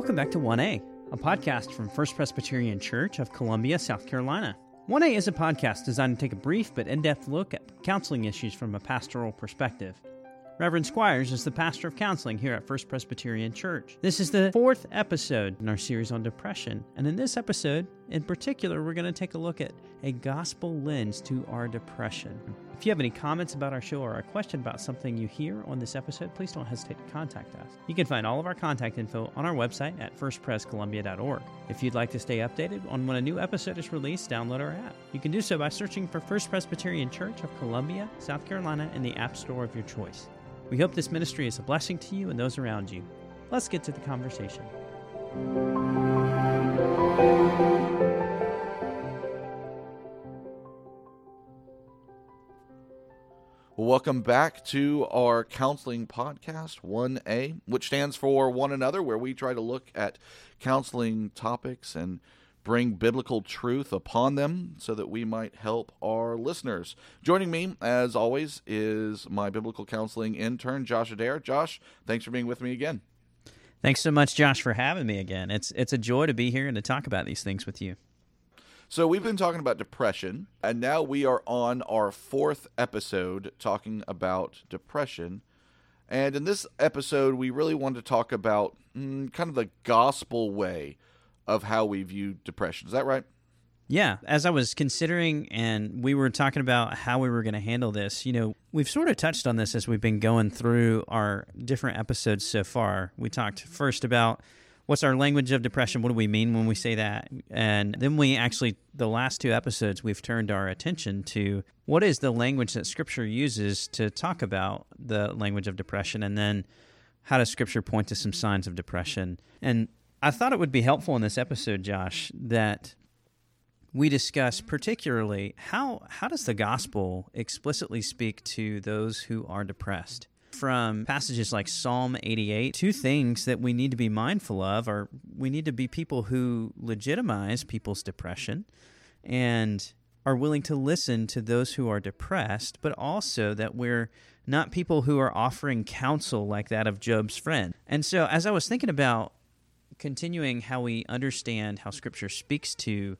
Welcome back to 1A, a podcast from First Presbyterian Church of Columbia, South Carolina. 1A is a podcast designed to take a brief but in depth look at counseling issues from a pastoral perspective. Reverend Squires is the pastor of counseling here at First Presbyterian Church. This is the fourth episode in our series on depression, and in this episode, in particular, we're going to take a look at a gospel lens to our depression. If you have any comments about our show or a question about something you hear on this episode, please don't hesitate to contact us. You can find all of our contact info on our website at firstprescolumbia.org. If you'd like to stay updated on when a new episode is released, download our app. You can do so by searching for First Presbyterian Church of Columbia, South Carolina in the App Store of your choice. We hope this ministry is a blessing to you and those around you. Let's get to the conversation. Welcome back to our counseling podcast, 1A, which stands for One Another, where we try to look at counseling topics and bring biblical truth upon them so that we might help our listeners. Joining me, as always, is my biblical counseling intern, Josh Adair. Josh, thanks for being with me again. Thanks so much, Josh, for having me again. It's it's a joy to be here and to talk about these things with you. So we've been talking about depression, and now we are on our fourth episode talking about depression. And in this episode, we really want to talk about mm, kind of the gospel way of how we view depression. Is that right? Yeah, as I was considering and we were talking about how we were going to handle this, you know, we've sort of touched on this as we've been going through our different episodes so far. We talked first about what's our language of depression? What do we mean when we say that? And then we actually, the last two episodes, we've turned our attention to what is the language that Scripture uses to talk about the language of depression, and then how does Scripture point to some signs of depression? And I thought it would be helpful in this episode, Josh, that we discuss particularly how how does the gospel explicitly speak to those who are depressed from passages like Psalm 88 two things that we need to be mindful of are we need to be people who legitimize people's depression and are willing to listen to those who are depressed but also that we're not people who are offering counsel like that of Job's friend. And so as I was thinking about continuing how we understand how Scripture speaks to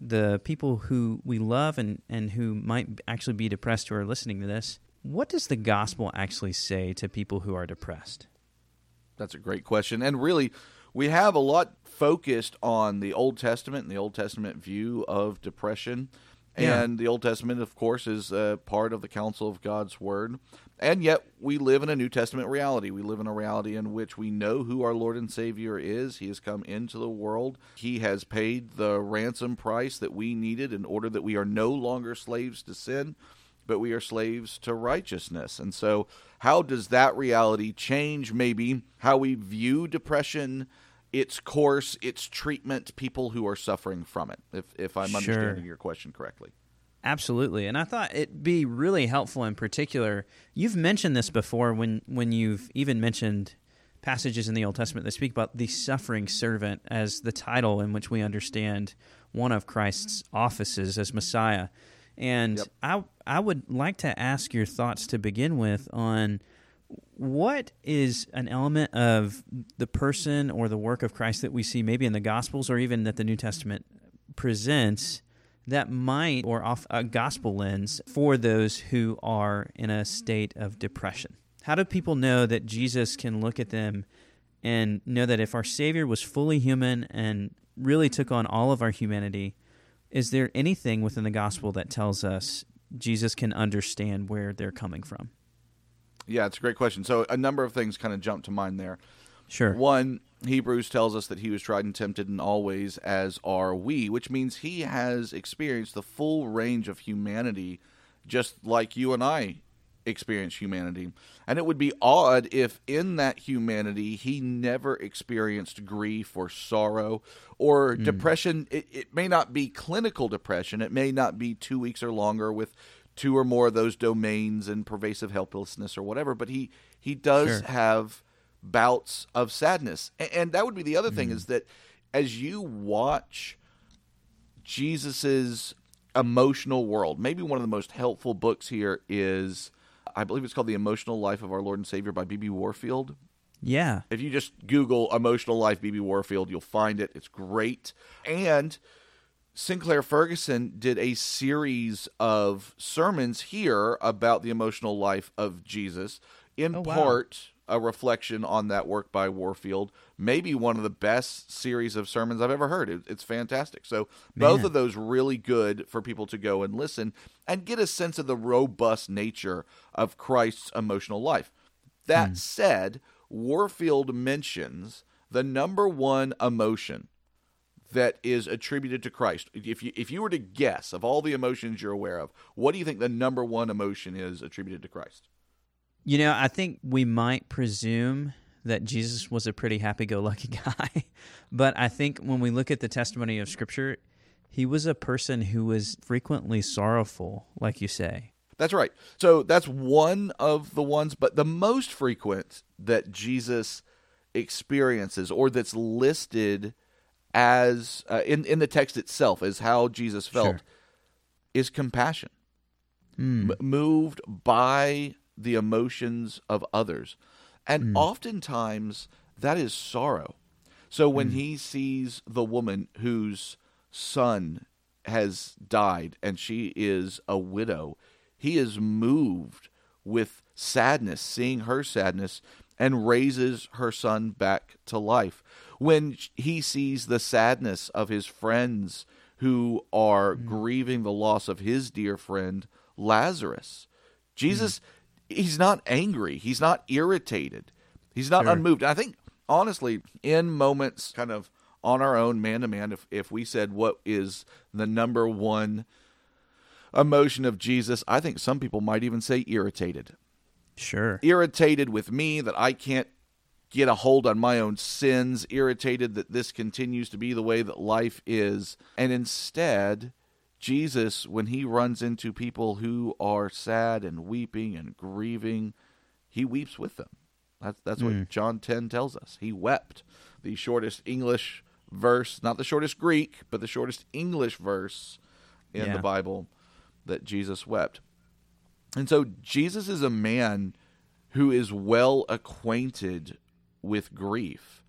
the people who we love and, and who might actually be depressed who are listening to this, what does the gospel actually say to people who are depressed? That's a great question. And really, we have a lot focused on the Old Testament and the Old Testament view of depression. And the Old Testament, of course, is a part of the counsel of God's Word. And yet, we live in a New Testament reality. We live in a reality in which we know who our Lord and Savior is. He has come into the world. He has paid the ransom price that we needed in order that we are no longer slaves to sin, but we are slaves to righteousness. And so, how does that reality change maybe how we view depression? Its course, its treatment, people who are suffering from it, if, if I'm sure. understanding your question correctly. Absolutely. And I thought it'd be really helpful in particular. You've mentioned this before when, when you've even mentioned passages in the Old Testament that speak about the suffering servant as the title in which we understand one of Christ's offices as Messiah. And yep. I I would like to ask your thoughts to begin with on what is an element of the person or the work of Christ that we see maybe in the Gospels or even that the New Testament presents that might or off a gospel lens for those who are in a state of depression? How do people know that Jesus can look at them and know that if our Savior was fully human and really took on all of our humanity, is there anything within the gospel that tells us Jesus can understand where they're coming from? Yeah, it's a great question. So a number of things kind of jump to mind there. Sure. One, Hebrews tells us that he was tried and tempted in all ways as are we, which means he has experienced the full range of humanity just like you and I experience humanity. And it would be odd if in that humanity he never experienced grief or sorrow or mm. depression. It, it, may not be clinical depression, it may not be two weeks or longer with two or more of those domains and pervasive helplessness or whatever, but he, he does sure. have bouts of sadness. And that would be the other thing mm-hmm. is that as you watch Jesus's emotional world, maybe one of the most helpful books here is I believe it's called The Emotional Life of Our Lord and Savior by B.B. Warfield. Yeah. If you just Google emotional life BB Warfield, you'll find it. It's great. And Sinclair Ferguson did a series of sermons here about the emotional life of Jesus, in Oh, wow. part a reflection on that work by Warfield. Maybe one of the best series of sermons I've ever heard. It- It's fantastic. So both Man. of those really good for people to go and listen and get a sense of the robust nature of Christ's emotional life. That hmm. said, Warfield mentions the number one emotion that is attributed to Christ. If you if you were to guess of all the emotions you're aware of, what do you think the number one emotion is attributed to Christ? You know, I think we might presume that Jesus was a pretty happy go lucky guy. but I think when we look at the testimony of Scripture, he was a person who was frequently sorrowful, like you say. That's right. So that's one of the ones, but the most frequent that Jesus experiences or that's listed as uh, in in the text itself as how Jesus felt Sure. is compassion. Hmm. M- moved by the emotions of others. And hmm. oftentimes that is sorrow. So when hmm. he sees the woman whose son has died and she is a widow, he is moved with sadness, seeing her sadness, and raises her son back to life. When he sees the sadness of his friends who are mm. grieving the loss of his dear friend, Lazarus, Jesus, mm. he's not angry. He's not irritated. He's not Sure. unmoved. I think, honestly, in moments kind of on our own, man to man, if, if we said what is the number one emotion of Jesus, I think some people might even say irritated. Sure. Irritated with me that I can't get a hold on my own sins, irritated that this continues to be the way that life is. And instead, Jesus, when he runs into people who are sad and weeping and grieving, he weeps with them. That's that's what hmm. John 10 tells us. He wept. The shortest English verse, not the shortest Greek, but the shortest English verse in Yeah. the Bible that Jesus wept. And so Jesus is a man who is well acquainted with grief.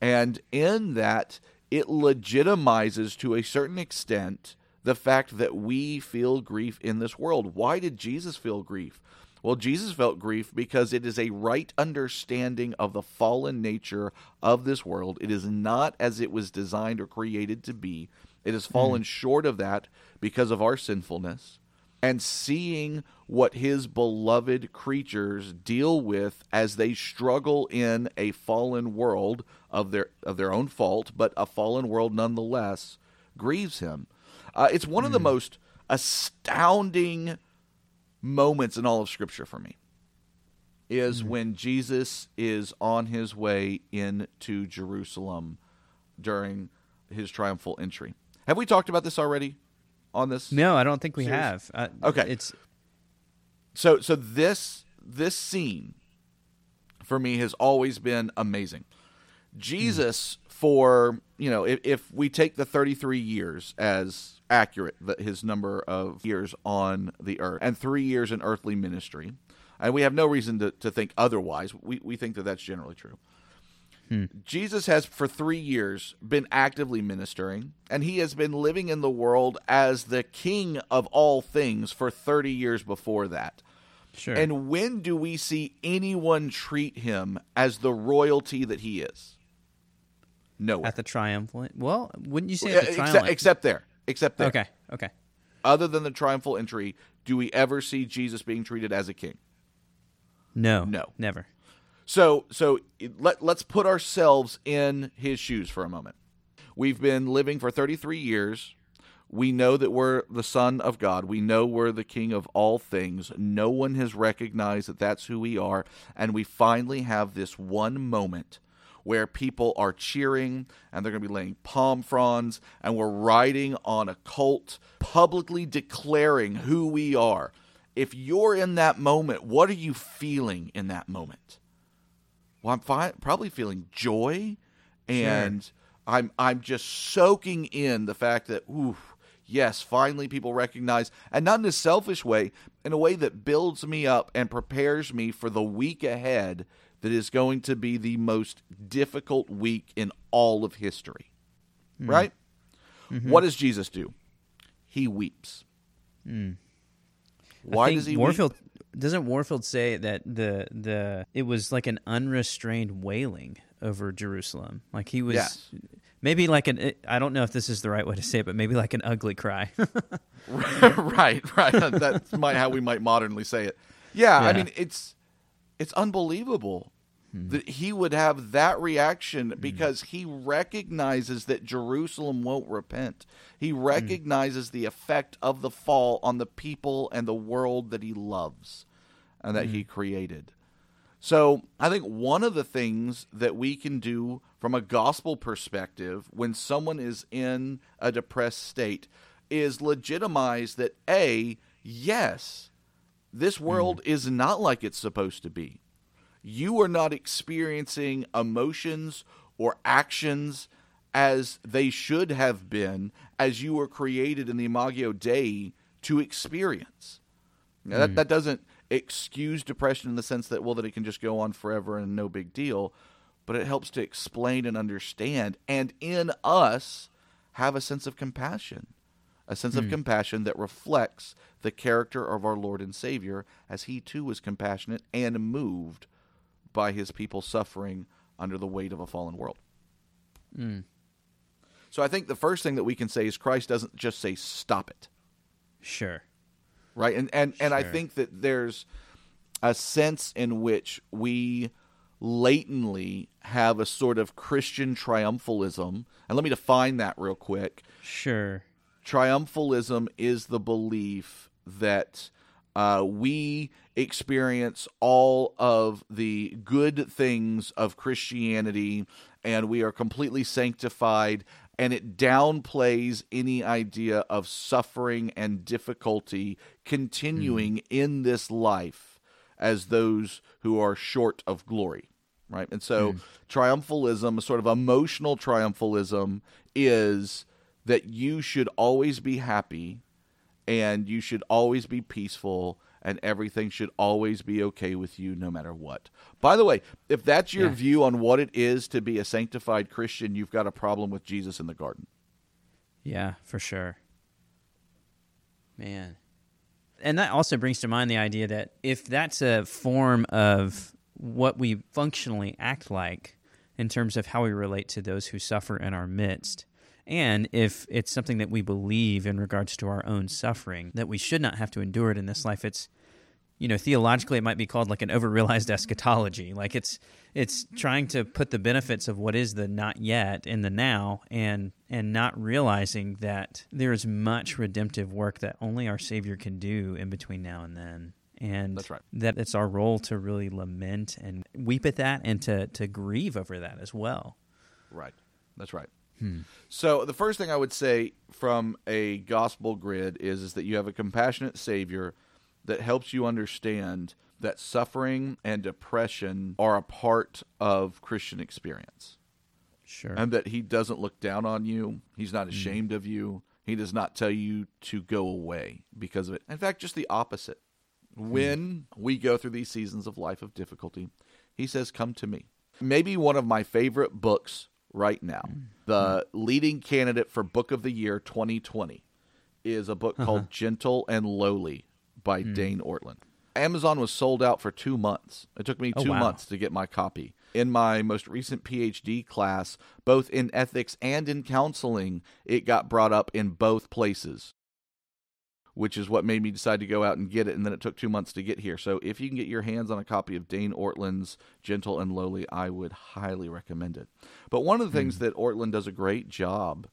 And in that, it legitimizes to a certain extent the fact that we feel grief in this world. Why did Jesus feel grief? Well, Jesus felt grief because it is a right understanding of the fallen nature of this world. It is not as it was designed or created to be. It has hmm. fallen short of that because of our sinfulness and seeing what his beloved creatures deal with as they struggle in a fallen world of their of their own fault, but a fallen world nonetheless grieves him. Uh, it's one of the most astounding moments in all of Scripture for me. Is when Jesus is on his way into Jerusalem during his triumphal entry. Have we talked about this already? On this, No, I don't think we Serious? have. Uh, Okay. It's so so this this scene for me has always been amazing jesus for you know if, if we take the 33 years as accurate that his number of years on the earth and three years in earthly ministry and we have no reason to, to think otherwise we, we think that that's generally true Hmm. Jesus has for three years been actively ministering, and he has been living in the world as the king of all things for 30 years before that. sure. And when do we see anyone treat him as the royalty that he is? No. at the triumphant. Well, wouldn't you say at the except, except there. Except there. okay. Okay. Other than the triumphal entry, do we ever see Jesus being treated as a king? No. No. Never. So so let let's put ourselves in his shoes for a moment. We've been living for 33 years. We know that we're the son of God. We know we're the king of all things. No one has recognized that that's who we are, and we finally have this one moment where people are cheering and they're going to be laying palm fronds and we're riding on a colt publicly declaring who we are. If you're in that moment, what are you feeling in that moment? Well, I'm fi- probably feeling joy, and I'm I'm just soaking in the fact that, ooh, yes, finally people recognize, and not in a selfish way, in a way that builds me up and prepares me for the week ahead that is going to be the most difficult week in all of history. Hmm. Right? Mm-hmm. What does Jesus do? He weeps. Hmm. Why I think does he Warfield weep? Doesn't Warfield say that the the it was like an unrestrained wailing over Jerusalem. Like he was Yes. maybe like an I don't know if this is the right way to say it, but maybe like an ugly cry. right, right. That's might how we might modernly say it. Yeah, I mean it's it's unbelievable Mm-hmm. that he would have that reaction mm. because he recognizes that Jerusalem won't repent. He mm. recognizes the effect of the fall on the people and the world that he loves and that he mm. created. So, I think one of the things that we can do from a gospel perspective when someone is in a depressed state is legitimize that A, yes, this world is not like it's supposed to be. You are not experiencing emotions or actions as they should have been, as you were created in the Imago Dei to experience. Now, that, hmm. that doesn't excuse depression in the sense that, well, that it can just go on forever and no big deal, but it helps to explain and understand, and in us, have a sense of compassion. A sense of hmm. compassion that reflects the character of our Lord and Savior, as he too was compassionate and moved by his people suffering under the weight of a fallen world. Hmm. So I think the first thing that we can say is Christ doesn't just say, stop it sure. right and and and i think that there's a sense in which we latently have a sort of christian triumphalism and let me define that real quick Sure. triumphalism is the belief that uh, we experience all of the good things of Christianity and we are completely sanctified, and it downplays any idea of suffering and difficulty continuing in this life as those who are short of glory right? And so triumphalism, a sort of emotional triumphalism, is that you should always be happy and you should always be peaceful and everything should always be okay with you no matter what. By the way, if that's your Yeah. view on what it is to be a sanctified Christian, you've got a problem with Jesus in the garden. Yeah, for sure. Man. And that also brings to mind the idea that if that's a form of what we functionally act like in terms of how we relate to those who suffer in our midst, and if it's something that we believe in regards to our own suffering, that we should not have to endure it in this life, it's you know theologically it might be called like an overrealized eschatology like it's it's trying to put the benefits of what is the not yet in the now and and not realizing that there is much redemptive work that only our savior can do in between now and then and That's right. that it's our role to really lament and weep at that and to to grieve over that as well Right. That's right. Hmm. So the first thing I would say from a gospel grid is is that you have a compassionate savior that helps you understand that suffering and depression are a part of Christian experience. sure And that he doesn't look down on you. He's not hmm. ashamed of you. He does not tell you to go away because of it. In fact, just the opposite. Hmm. When we go through these seasons of life of difficulty, he says, Come to me. Maybe one of my favorite books right now, mm. the mm. leading candidate for Book of the Year 2020, is a book called uh-huh. Gentle and Lowly by mm. Dane Ortlund. Amazon was sold out for two months. It took me Oh, two wow. months to get my copy. In my most recent PhD class, both in ethics and in counseling, it got brought up in both places, which is what made me decide to go out and get it. And then it took two months to get here. So if you can get your hands on a copy of Dane Ortlund's Gentle and Lowly, I would highly recommend it. But one of the things hmm. that Ortlund does a great job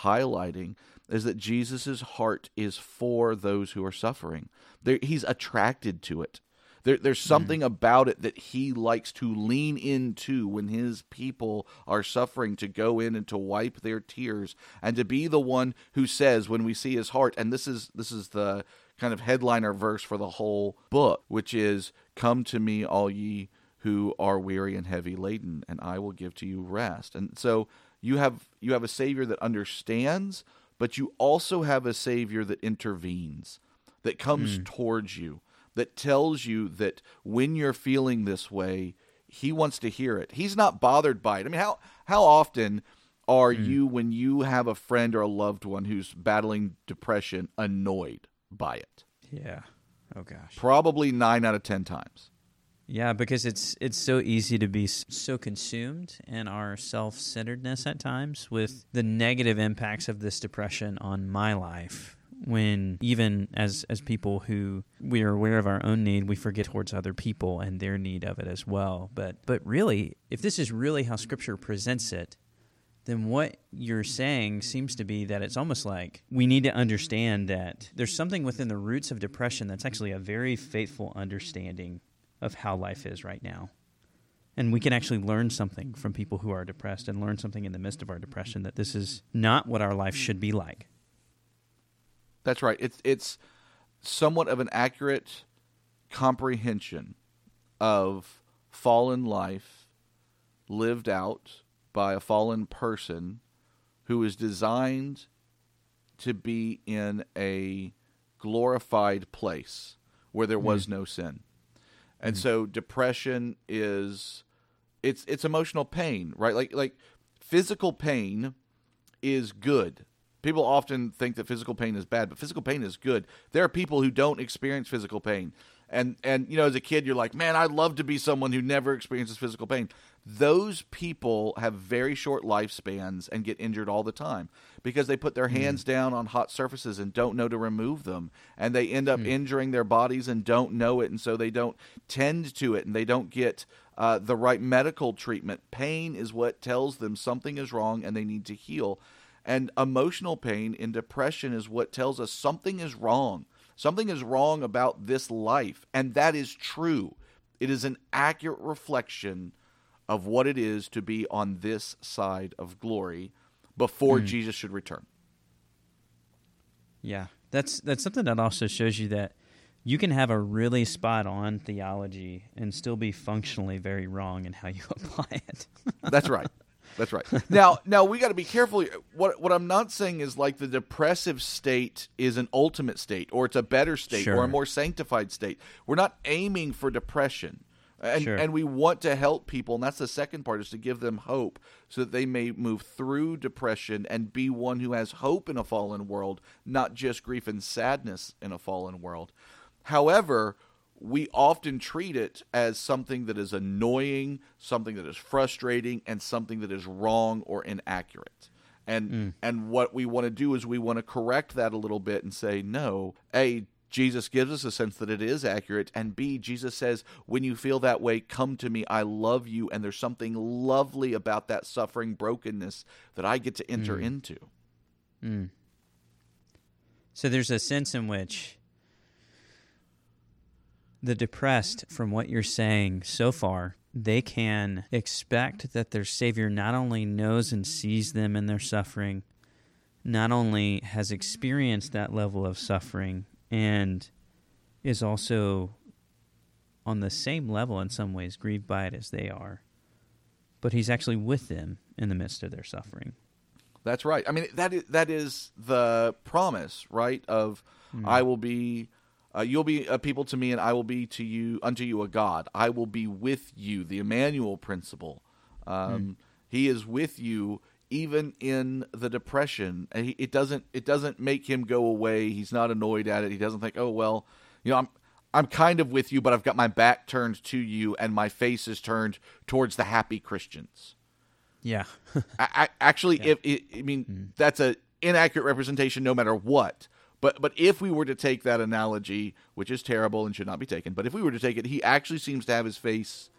highlighting is that Jesus' heart is for those who are suffering. There, he's attracted to it. There, there's hmm. something about it that he likes to lean into when his people are suffering to go in and to wipe their tears and to be the one who says when we see his heart and this is this is the kind of headliner verse for the whole book which is come to me all ye who are weary and heavy laden and I will give to you rest. And so you have you have a savior that understands but you also have a savior that intervenes that comes hmm. towards you that tells you that when you're feeling this way, he wants to hear it. He's not bothered by it. I mean, how how often are Mm. you when you have a friend or a loved one who's battling depression annoyed by it? Yeah. Oh gosh. Probably 9 out of 10 times. Yeah, because it's it's so easy to be so consumed in our self-centeredness at times with the negative impacts of this depression on my life. When even as as people who we are aware of our own need, we forget towards other people and their need of it as well. But but really, if this is really how Scripture presents it, then what you're saying seems to be that it's almost like we need to understand that there's something within the roots of depression that's actually a very faithful understanding of how life is right now. And we can actually learn something from people who are depressed and learn something in the midst of our depression that this is not what our life should be like. That's right. It's it's somewhat of an accurate comprehension of fallen life lived out by a fallen person who is designed to be in a glorified place where there was hmm. no sin. And hmm. so depression is it's it's emotional pain, right? Like like physical pain is good. People often think that physical pain is bad, but physical pain is good. There are people who don't experience physical pain. And and you know as a kid you're like, "Man, I'd love to be someone who never experiences physical pain." Those people have very short lifespans and get injured all the time because they put their hands down on hot surfaces and don't know to remove them and they end up injuring their bodies and don't know it and so they don't tend to it and they don't get uh, the right medical treatment. Pain is what tells them something is wrong and they need to heal. And emotional pain and depression is what tells us something is wrong. Something is wrong about this life. And that is true. It is an accurate reflection of what it is to be on this side of glory before hmm. Jesus should return. Yeah. That's that's something that also shows you that you can have a really spot on theology and still be functionally very wrong in how you apply it. That's right. That's right. Now, now we got to be careful. What what I'm not saying is like the depressive state is an ultimate state, or it's a better state, or a more sanctified state. We're not aiming for depression, and Sure. and we want to help people, and that's the second part is to give them hope, so that they may move through depression and be one who has hope in a fallen world, not just grief and sadness in a fallen world. However, we often treat it as something that is annoying, something that is frustrating, and something that is wrong or inaccurate. And hmm. and what we want to do is we want to correct that a little bit and say, no, A, Jesus gives us a sense that it is accurate, and B, Jesus says, when you feel that way, come to me. I love you, and there's something lovely about that suffering brokenness that I get to enter hmm. into. Hmm. So there's a sense in which the depressed, from what you're saying so far, they can expect that their Savior not only knows and sees them in their suffering, not only has experienced that level of suffering, and is also on the same level in some ways grieved by it as they are, but He's actually with them in the midst of their suffering. That's right. I mean, that is, that is the promise, right? Of mm-hmm. I will be, uh, you'll be a people to me, and I will be to you unto you a God. I will be with you. The Emmanuel principle. Um, He is with you even in the depression. And he, it doesn't it doesn't make him go away. He's not annoyed at it. He doesn't think, oh well, you know, I'm. I'm kind of with you, but I've got my back turned to you, and my face is turned towards the happy Christians. Yeah. I, I, actually, if it, I mean Mm-hmm. that's a inaccurate representation, no matter what. But but if we were to take that analogy, which is terrible and should not be taken, but if we were to take it, he actually seems to have his face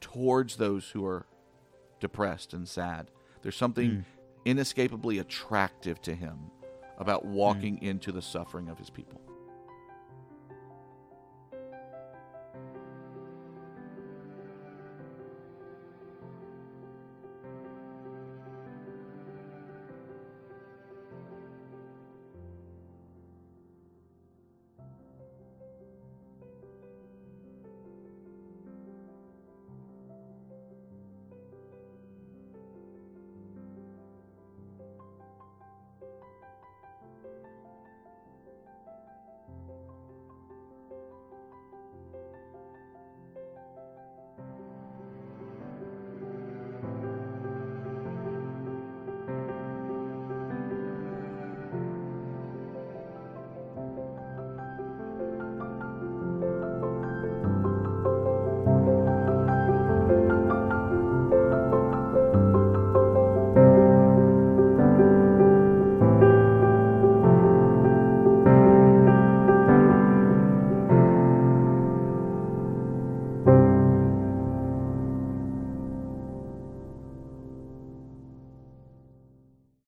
towards those who are depressed and sad. There's something Mm. inescapably attractive to him about walking into the suffering of his people.